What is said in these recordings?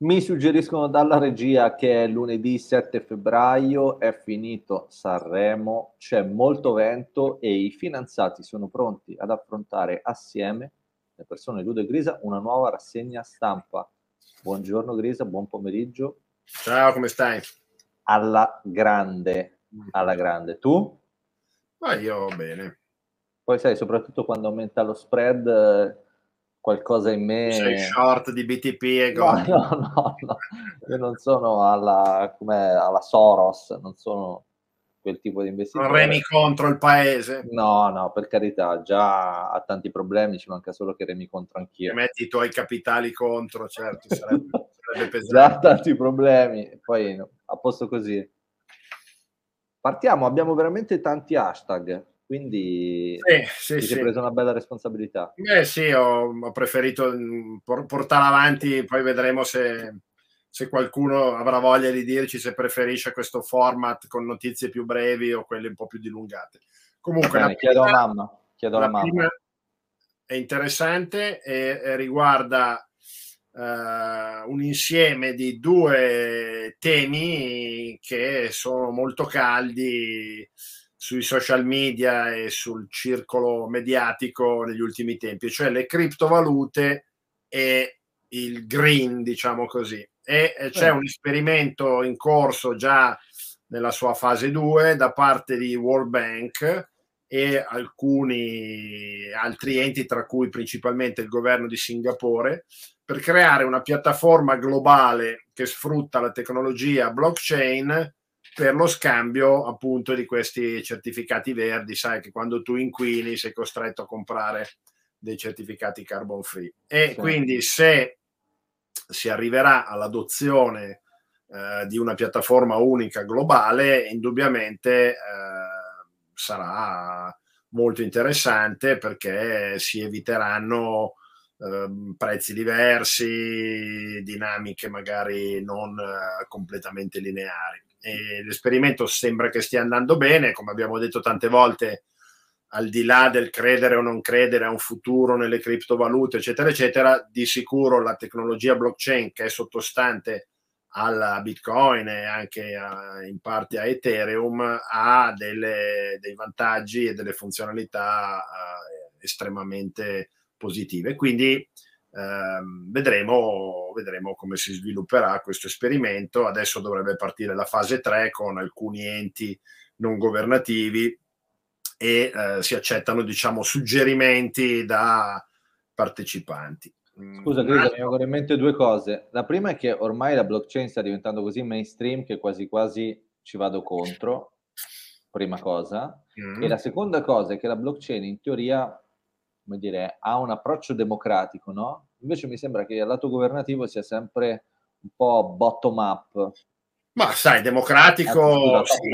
Mi suggeriscono dalla regia che è lunedì 7 febbraio, è finito Sanremo, c'è molto vento e i finanziati sono pronti ad affrontare assieme, le persone Ludo e Grisa, una nuova rassegna stampa. Buongiorno Grisa, buon pomeriggio. Ciao, come stai? Alla grande, alla grande. Tu? Ma io bene. Poi sai, soprattutto quando aumenta lo spread qualcosa in me. Sei short di BTP e no, no, no, no, io non sono alla, alla Soros, non sono quel tipo di investitore. Non remi contro il paese? No, no, per carità, già ha tanti problemi, ci manca solo che remi contro anch'io. Metti i tuoi capitali contro, certo, sarebbe, sarebbe pesante. Già tanti problemi, poi no, a posto così. Partiamo, abbiamo veramente tanti hashtag. Quindi sì, sì, sei preso una bella responsabilità. Eh sì, ho, ho preferito mm, portare avanti, poi vedremo se, se, qualcuno avrà voglia di dirci se preferisce questo format con notizie più brevi o quelle un po' più dilungate. Comunque, Bene, chiedo prima, a mamma. Chiedo alla mamma. È interessante e, e riguarda uh, un insieme di due temi che sono molto caldi sui social media e sul circolo mediatico negli ultimi tempi, cioè le criptovalute e il green, diciamo così. E c'è un esperimento in corso già nella sua fase 2 da parte di World Bank e alcuni altri enti, tra cui principalmente il governo di Singapore, per creare una piattaforma globale che sfrutta la tecnologia blockchain per lo scambio appunto di questi certificati verdi, sai che quando tu inquini sei costretto a comprare dei certificati carbon free. E sì. quindi se si arriverà all'adozione eh, di una piattaforma unica globale, indubbiamente eh, sarà molto interessante perché si eviteranno eh, prezzi diversi, dinamiche magari non eh, completamente lineari. E l'esperimento sembra che stia andando bene, come abbiamo detto tante volte, al di là del credere o non credere a un futuro nelle criptovalute, eccetera, eccetera, di sicuro la tecnologia blockchain che è sottostante alla Bitcoin e anche a, in parte a Ethereum ha delle, dei vantaggi e delle funzionalità uh, estremamente positive. Quindi vedremo, vedremo come si svilupperà questo esperimento. Adesso dovrebbe partire la fase 3 con alcuni enti non governativi e eh, si accettano diciamo suggerimenti da partecipanti. Mm, Scusa, Chris, mi vengono in mente due cose. La prima è che ormai la blockchain sta diventando così mainstream che quasi quasi ci vado contro, prima cosa. Mm. E la seconda cosa è che la blockchain in teoria come dire, ha un approccio democratico, no? Invece mi sembra che il lato governativo sia sempre un po' bottom up. Ma sai, democratico, sì.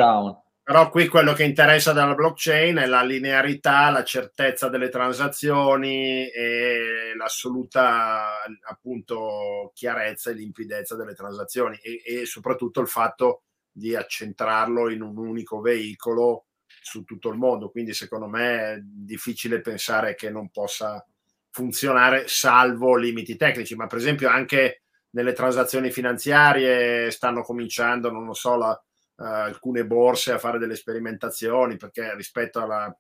però qui quello che interessa dalla blockchain è la linearità, la certezza delle transazioni e l'assoluta appunto chiarezza e limpidezza delle transazioni e, e soprattutto il fatto di accentrarlo in un unico veicolo su tutto il mondo, quindi secondo me è difficile pensare che non possa funzionare salvo limiti tecnici, ma per esempio anche nelle transazioni finanziarie stanno cominciando, non lo so, la, uh, alcune borse a fare delle sperimentazioni perché rispetto alla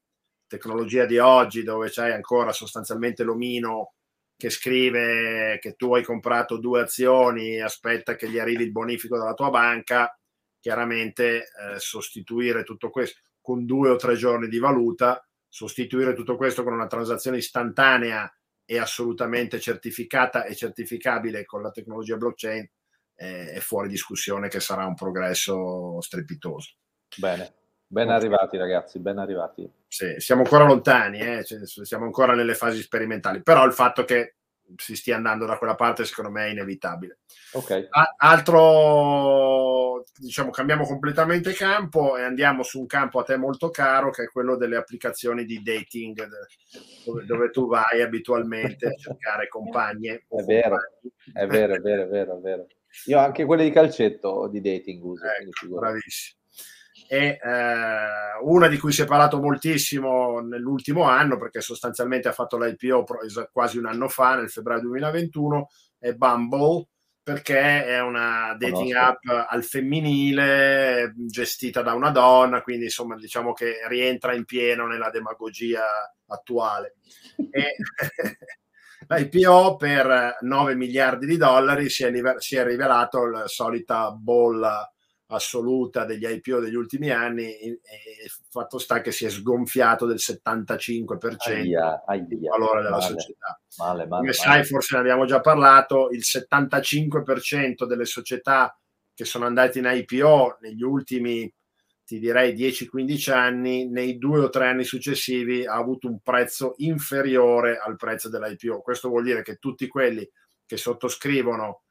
tecnologia di oggi dove c'è ancora sostanzialmente l'omino che scrive che tu hai comprato due azioni, aspetta che gli arrivi il bonifico dalla tua banca, chiaramente eh, sostituire tutto questo con due o tre giorni di valuta, sostituire tutto questo con una transazione istantanea e assolutamente certificata e certificabile con la tecnologia blockchain eh, è fuori discussione che sarà un progresso strepitoso. Bene, ben arrivati ragazzi, ben arrivati. Sì, siamo ancora lontani, eh? cioè, siamo ancora nelle fasi sperimentali, però il fatto che si stia andando da quella parte secondo me è inevitabile. Ok. A- altro, diciamo, cambiamo completamente campo e andiamo su un campo a te molto caro che è quello delle applicazioni di dating dove, dove tu vai abitualmente a cercare compagne. È vero, è vero, è vero, è vero, è vero. Io anche quelle di calcetto di dating uso. Ecco, bravissimo e eh, una di cui si è parlato moltissimo nell'ultimo anno perché sostanzialmente ha fatto l'IPO quasi un anno fa nel febbraio 2021 è Bumble perché è una dating app al femminile gestita da una donna, quindi insomma diciamo che rientra in pieno nella demagogia attuale. E l'IPO per 9 miliardi di dollari si è, si è rivelato la solita bolla assoluta degli IPO degli ultimi anni e fatto sta che si è sgonfiato del 75% aia, aia, il valore della male, società. Male, male, Come sai, forse ne abbiamo già parlato, il 75% delle società che sono andate in IPO negli ultimi, ti direi, 10-15 anni, nei due o tre anni successivi ha avuto un prezzo inferiore al prezzo dell'IPO. Questo vuol dire che tutti quelli che sottoscrivono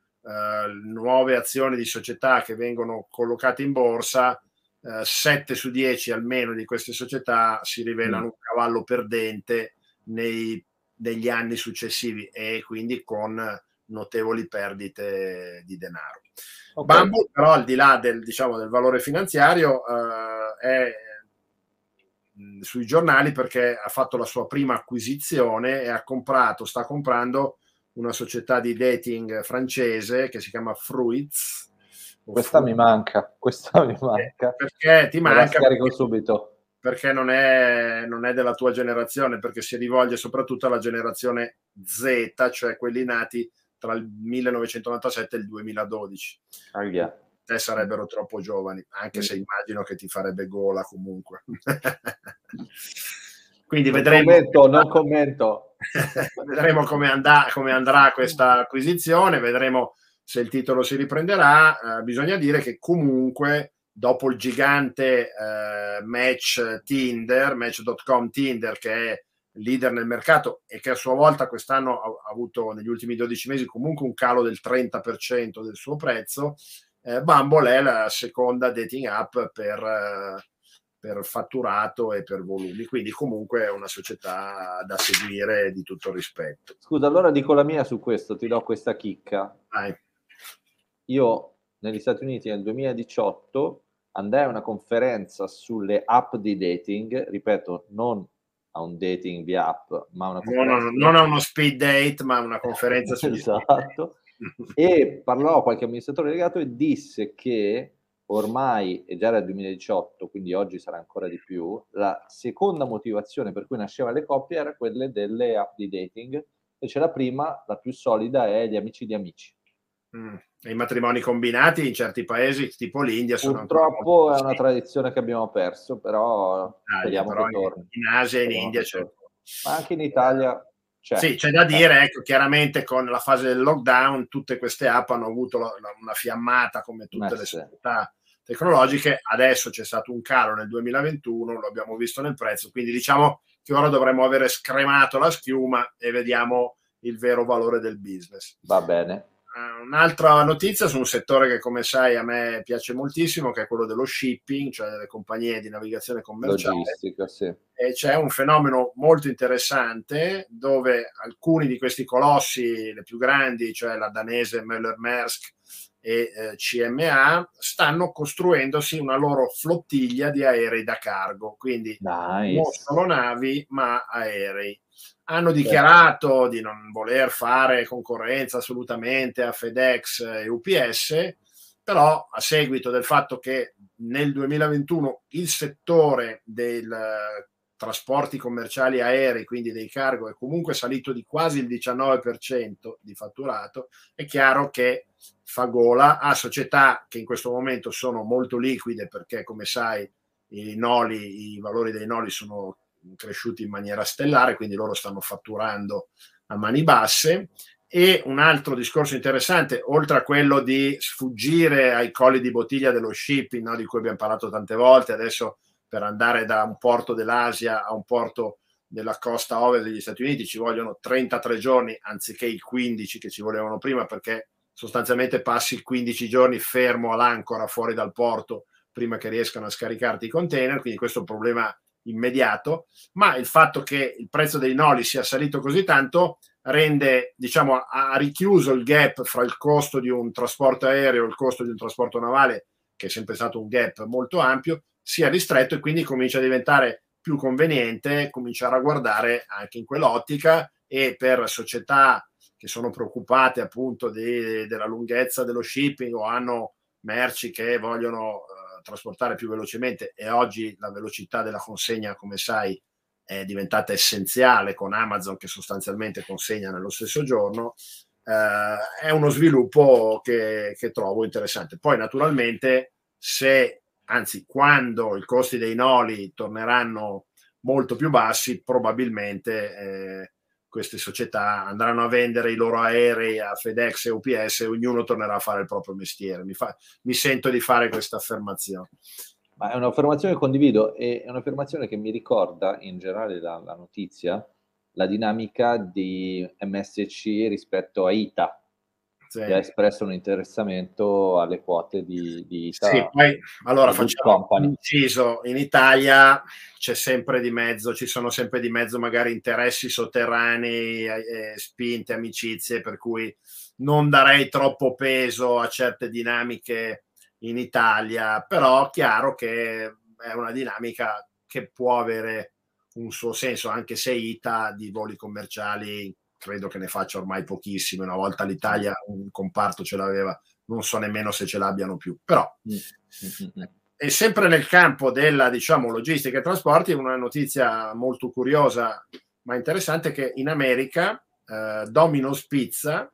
nuove azioni di società che vengono collocate in borsa, eh, 7 su 10 almeno di queste società si rivelano mm. un cavallo perdente nei, negli anni successivi e quindi con notevoli perdite di denaro. Okay. Bumble però al di là del, diciamo, del valore finanziario eh, è mm, sui giornali perché ha fatto la sua prima acquisizione e ha comprato, sta comprando una società di dating francese che si chiama Fruits. Questa Fruits. mi manca, questa mi manca. Perché ti manca? La scarico subito. Perché non è, non è della tua generazione, perché si rivolge soprattutto alla generazione Z, cioè quelli nati tra il 1997 e il 2012. Ah, yeah. Te sarebbero troppo giovani, anche mm. se immagino che ti farebbe gola comunque. Quindi non vedremo. Commento, non commento. vedremo come, andà, come, andrà questa acquisizione, vedremo se il titolo si riprenderà. Eh, bisogna dire che comunque dopo il gigante eh, Match Tinder, Match.com Tinder, che è leader nel mercato e che a sua volta quest'anno ha, avuto negli ultimi 12 mesi comunque un calo del 30% del suo prezzo, eh, Bumble è la seconda dating app per... Per fatturato e per volumi, quindi comunque è una società da seguire di tutto rispetto. Scusa, allora dico la mia su questo, ti do questa chicca. Vai. Io negli Stati Uniti nel 2018 andai a una conferenza sulle app di dating, ripeto, non a un dating via app, ma una conferenza... Non, non a uno speed date, ma una conferenza sugli Esatto. e parlò a qualche amministratore legato e disse che ormai, e già era il 2018, quindi oggi sarà ancora di più, la seconda motivazione per cui nascevano le coppie era quella delle app di dating, invece la prima, la più solida, è gli amici di amici. Mm. I matrimoni combinati in certi paesi, tipo l'India, sono Purtroppo è una tradizione che abbiamo perso, però ah, speriamo però che torni. In Asia e in India c'è. Ma anche in Italia c'è. Sì, c'è da dire, ecco, chiaramente con la fase del lockdown tutte queste app hanno avuto una fiammata come tutte Beh, le sì. società tecnologiche, adesso c'è stato un calo nel 2021, lo abbiamo visto nel prezzo, quindi diciamo che ora dovremmo avere scremato la schiuma e vediamo il vero valore del business. Va bene. Uh, un'altra notizia su un settore che come sai a me piace moltissimo, che è quello dello shipping, cioè delle compagnie di navigazione commerciale. Logistica, sì. E c'è un fenomeno molto interessante dove alcuni di questi colossi, le più grandi, cioè la danese Möller-Maersk, e eh, CMA stanno costruendosi una loro flottiglia di aerei da cargo, quindi nice. non solo navi ma aerei. Hanno dichiarato di non voler fare concorrenza assolutamente a FedEx e UPS, però a seguito del fatto che nel 2021 il settore dei trasporti commerciali aerei, quindi dei cargo, è comunque salito di quasi il 19% di fatturato, è chiaro che fa gola a società che in questo momento sono molto liquide perché come sai i noli, i valori dei noli sono cresciuti in maniera stellare, quindi loro stanno fatturando a mani basse. E un altro discorso interessante, oltre a quello di sfuggire ai colli di bottiglia dello shipping, no, di cui abbiamo parlato tante volte, adesso per andare da un porto dell'Asia a un porto della costa ovest degli Stati Uniti ci vogliono 33 giorni anziché i 15 che ci volevano prima perché sostanzialmente passi 15 giorni fermo all'ancora fuori dal porto prima che riescano a scaricarti i container, quindi questo è un problema immediato, ma il fatto che il prezzo dei noli sia salito così tanto rende, diciamo, ha richiuso il gap fra il costo di un trasporto aereo e il costo di un trasporto navale, che è sempre stato un gap molto ampio, sia ristretto e quindi comincia a diventare più conveniente cominciare a guardare anche in quell'ottica e per società che sono preoccupate appunto di, della lunghezza dello shipping o hanno merci che vogliono uh, trasportare più velocemente e oggi la velocità della consegna, come sai, è diventata essenziale con Amazon che sostanzialmente consegna nello stesso giorno, uh, è uno sviluppo che, che trovo interessante. Poi naturalmente se, anzi quando i costi dei noli torneranno molto più bassi, probabilmente eh, queste società andranno a vendere i loro aerei a FedEx e UPS e ognuno tornerà a fare il proprio mestiere. Mi, fa, mi sento di fare questa affermazione. Ma è un'affermazione che condivido e è un'affermazione che mi ricorda in generale la, la notizia, la dinamica di MSC rispetto a ITA, sì. che ha espresso un interessamento alle quote di, di Ita. Sì, poi allora facciamo un inciso, in Italia c'è sempre di mezzo, ci sono sempre di mezzo magari interessi sotterranei, eh, spinte, amicizie, per cui non darei troppo peso a certe dinamiche in Italia, però chiaro che è una dinamica che può avere un suo senso, anche se ITA di voli commerciali credo che ne faccia ormai pochissime. Una volta l'Italia un comparto ce l'aveva, non so nemmeno se ce l'abbiano più. Però, mm. e sempre nel campo della diciamo, logistica e trasporti, una notizia molto curiosa ma interessante che in America eh, Domino's Pizza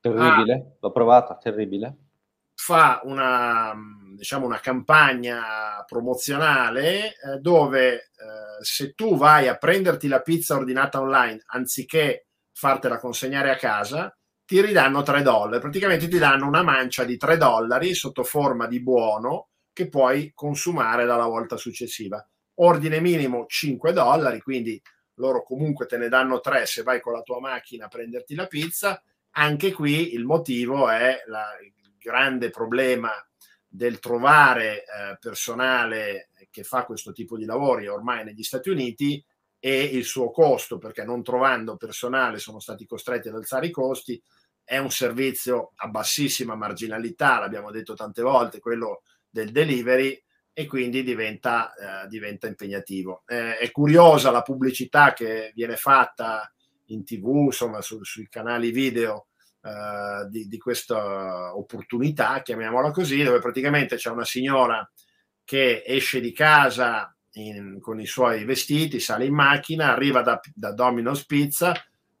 terribile, ha, l'ho provata, terribile fa una, diciamo, una campagna promozionale eh, dove eh, se tu vai a prenderti la pizza ordinata online anziché fartela consegnare a casa, ti ridanno 3 dollari. Praticamente ti danno una mancia di 3 dollari sotto forma di buono che puoi consumare dalla volta successiva. Ordine minimo 5 dollari, quindi loro comunque te ne danno 3 se vai con la tua macchina a prenderti la pizza. Anche qui il motivo è la, il grande problema del trovare eh, personale che fa questo tipo di lavori ormai negli Stati Uniti e il suo costo, perché non trovando personale sono stati costretti ad alzare i costi. È un servizio a bassissima marginalità, l'abbiamo detto tante volte, quello del delivery, e quindi diventa, eh, diventa impegnativo. Eh, è curiosa la pubblicità che viene fatta in tv, insomma, su, sui canali video eh, di, di, questa opportunità, chiamiamola così, dove praticamente c'è una signora che esce di casa in, con i suoi vestiti, sale in macchina, arriva da, da Domino's Pizza,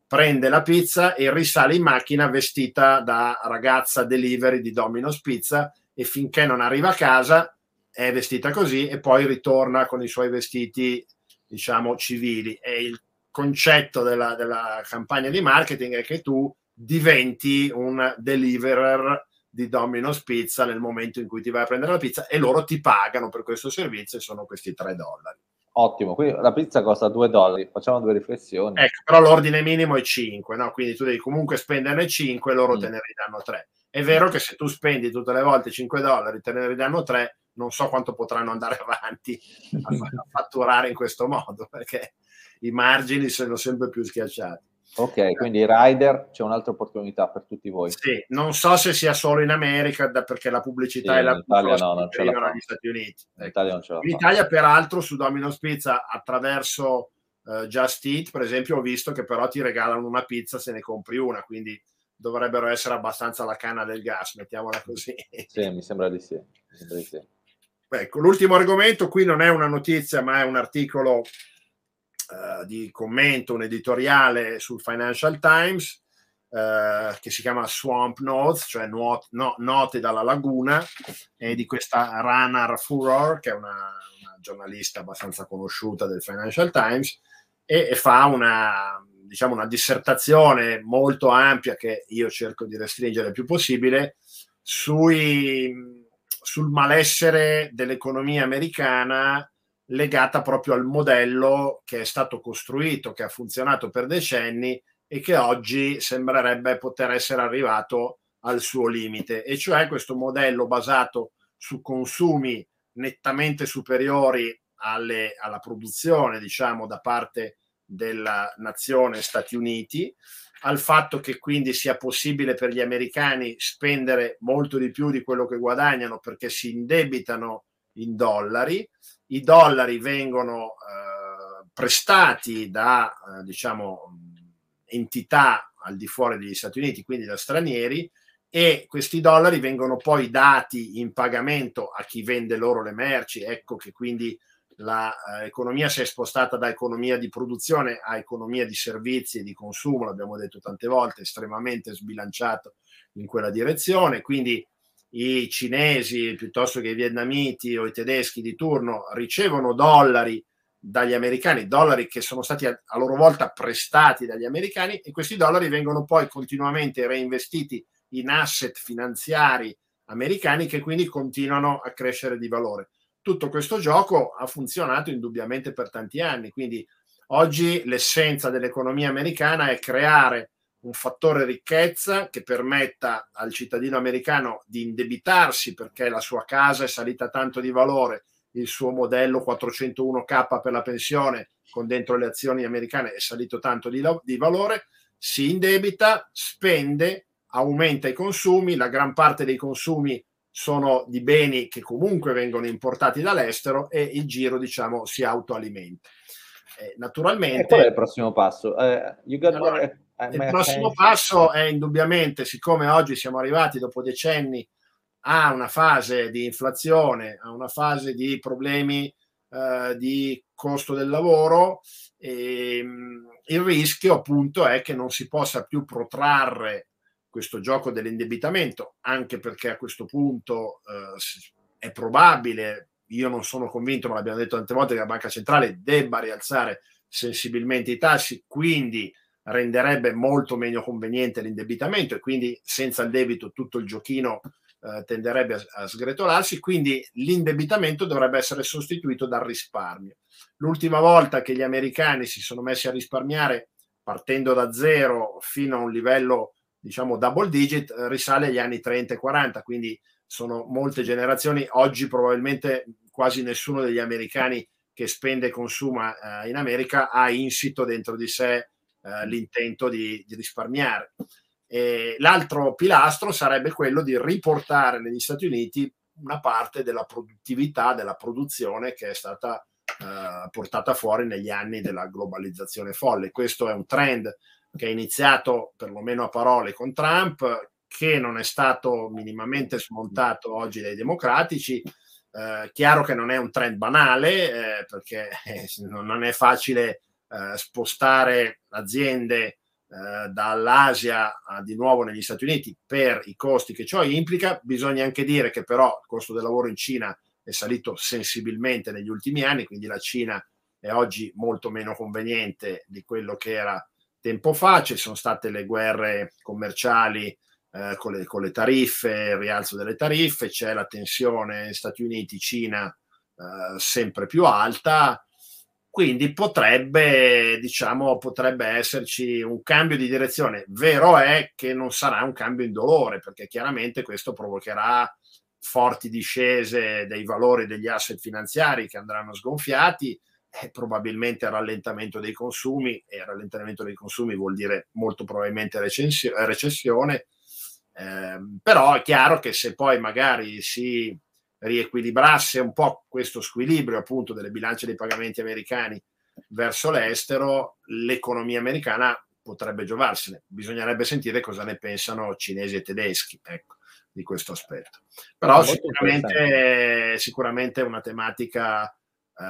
prende la pizza e risale in macchina vestita da ragazza delivery di Domino's Pizza e finché non arriva a casa è vestita così e poi ritorna con i suoi vestiti, diciamo, civili. E il concetto della, della campagna di marketing è che tu diventi un deliverer di Domino's Pizza nel momento in cui ti vai a prendere la pizza e loro ti pagano per questo servizio e sono questi 3 dollari. Ottimo, quindi la pizza costa 2 dollari, facciamo due riflessioni. Ecco, però l'ordine minimo è 5, no? quindi tu devi comunque spenderne 5 e loro mm. te ne ridanno 3. È vero che se tu spendi tutte le volte 5 dollari, te ne ridanno 3, non so quanto potranno andare avanti a fatturare in questo modo, perché i margini sono sempre più schiacciati. Ok, quindi Rider c'è un'altra opportunità per tutti voi. Sì, non so se sia solo in America perché la pubblicità sì, è la più no, non ce la negli Stati Uniti. In Italia non ce la in Italia, peraltro, su Domino's Pizza attraverso uh, Just Eat, per esempio, ho visto che però ti regalano una pizza se ne compri una, quindi dovrebbero essere abbastanza la canna del gas, mettiamola così. Sì, mi sembra di sì. Sembra di sì. Ecco, l'ultimo argomento qui non è una notizia, ma è un articolo uh, di commento, un editoriale sul Financial Times uh, che si chiama Swamp Notes, cioè nuot- no- note dalla laguna, e di questa Rana Furor, che è una, una, giornalista abbastanza conosciuta del Financial Times, e, e fa una, diciamo, una dissertazione molto ampia che io cerco di restringere il più possibile sui, sul malessere dell'economia americana legata proprio al modello che è stato costruito, che ha funzionato per decenni e che oggi sembrerebbe poter essere arrivato al suo limite, e cioè questo modello basato su consumi nettamente superiori alle, alla produzione, diciamo, da parte della nazione Stati Uniti, al fatto che quindi sia possibile per gli americani spendere molto di più di quello che guadagnano perché si indebitano in dollari i dollari vengono eh, prestati da eh, diciamo, entità al di fuori degli Stati Uniti, quindi da stranieri, e questi dollari vengono poi dati in pagamento a chi vende loro le merci. Ecco che quindi l'economia si è spostata da economia di produzione a economia di servizi e di consumo, l'abbiamo detto tante volte, estremamente sbilanciato in quella direzione. Quindi i cinesi piuttosto che i vietnamiti o i tedeschi di turno ricevono dollari dagli americani, dollari che sono stati a, a loro volta prestati dagli americani e questi dollari vengono poi continuamente reinvestiti in asset finanziari americani che quindi continuano a crescere di valore. Tutto questo gioco ha funzionato indubbiamente per tanti anni, quindi oggi l'essenza dell'economia americana è creare un fattore ricchezza che permetta al cittadino americano di indebitarsi perché la sua casa è salita tanto di valore, il suo modello 401k per la pensione con dentro le azioni americane è salito tanto di, di valore, si indebita, spende, aumenta i consumi, la gran parte dei consumi sono di beni che comunque vengono importati dall'estero e il giro diciamo si autoalimenta. Eh, naturalmente... E qual è il prossimo passo? Uh, allora, il prossimo passo è indubbiamente, siccome oggi siamo arrivati dopo decenni a una fase di inflazione, a una fase di problemi uh, di costo del lavoro, e, um, il rischio appunto è che non si possa più protrarre questo gioco dell'indebitamento, anche perché a questo punto uh, è probabile, io non sono convinto, ma l'abbiamo detto tante volte, che la Banca Centrale debba rialzare sensibilmente i tassi, quindi renderebbe molto meno conveniente l'indebitamento e quindi senza il debito tutto il giochino eh, tenderebbe a, a, sgretolarsi, quindi l'indebitamento dovrebbe essere sostituito dal risparmio. L'ultima volta che gli americani si sono messi a risparmiare partendo da zero fino a un livello diciamo double digit eh, risale agli anni 30 e 40, quindi sono molte generazioni, oggi probabilmente quasi nessuno degli americani che spende e consuma eh, in America ha insito dentro di sé eh, l'intento di, di risparmiare. E l'altro pilastro sarebbe quello di riportare negli Stati Uniti una parte della produttività, della produzione che è stata eh, portata fuori negli anni della globalizzazione folle. Questo è un trend che è iniziato perlomeno a parole con Trump, che non è stato minimamente smontato oggi dai democratici. Eh, chiaro che non è un trend banale, eh, perché non è facile eh, spostare aziende eh, dall'Asia a, di nuovo negli Stati Uniti per i costi che ciò implica. Bisogna anche dire che però il costo del lavoro in Cina è salito sensibilmente negli ultimi anni, quindi la Cina è oggi molto meno conveniente di quello che era tempo fa. Ci sono state le guerre commerciali eh, con, le, con, le, tariffe, il rialzo delle tariffe, c'è la tensione Stati Uniti-Cina eh, sempre più alta quindi potrebbe, diciamo, potrebbe esserci un cambio di direzione. Vero è che non sarà un cambio indolore, perché chiaramente questo provocherà forti discese dei valori degli asset finanziari che andranno sgonfiati e probabilmente rallentamento dei consumi e rallentamento dei consumi vuol dire molto probabilmente recessione. Eh, però è chiaro che se poi magari si riequilibrasse un po' questo squilibrio appunto delle bilance dei pagamenti americani verso l'estero, l'economia americana potrebbe giovarsene. Bisognerebbe sentire cosa ne pensano cinesi e tedeschi ecco, di questo aspetto. Però sicuramente, sicuramente è una tematica eh,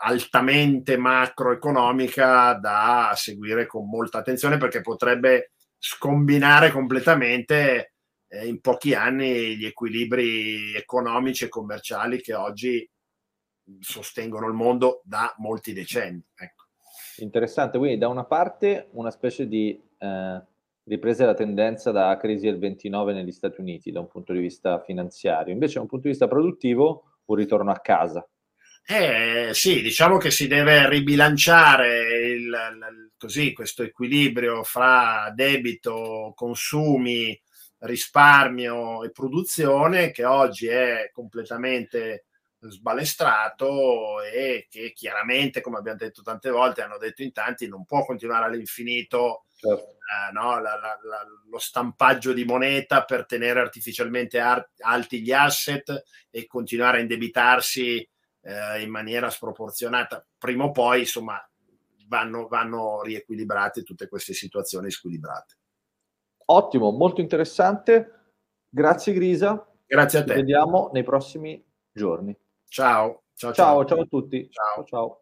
altamente macroeconomica da seguire con molta attenzione perché potrebbe scombinare completamente eh, in pochi anni gli equilibri economici e commerciali che oggi sostengono il mondo da molti decenni. Ecco. Interessante, quindi da una parte una specie di eh, ripresa della tendenza da crisi del 29 negli Stati Uniti da un punto di vista finanziario, invece da un punto di vista produttivo un ritorno a casa. Eh, sì, diciamo che si deve ribilanciare il, il, così, questo equilibrio fra debito, consumi, risparmio e produzione che oggi è completamente sbalestrato e che chiaramente, come abbiamo detto tante volte, hanno detto in tanti, non può continuare all'infinito certo. eh, no, la, la, la, lo stampaggio di moneta per tenere artificialmente ar- alti gli asset e continuare a indebitarsi eh, in maniera sproporzionata. Prima o poi, insomma, vanno, vanno riequilibrate tutte queste situazioni squilibrate. Ottimo, molto interessante. Grazie Grisa. Grazie a te. Ci vediamo nei prossimi giorni. Ciao. Ciao, ciao, ciao a tutti. ciao. ciao.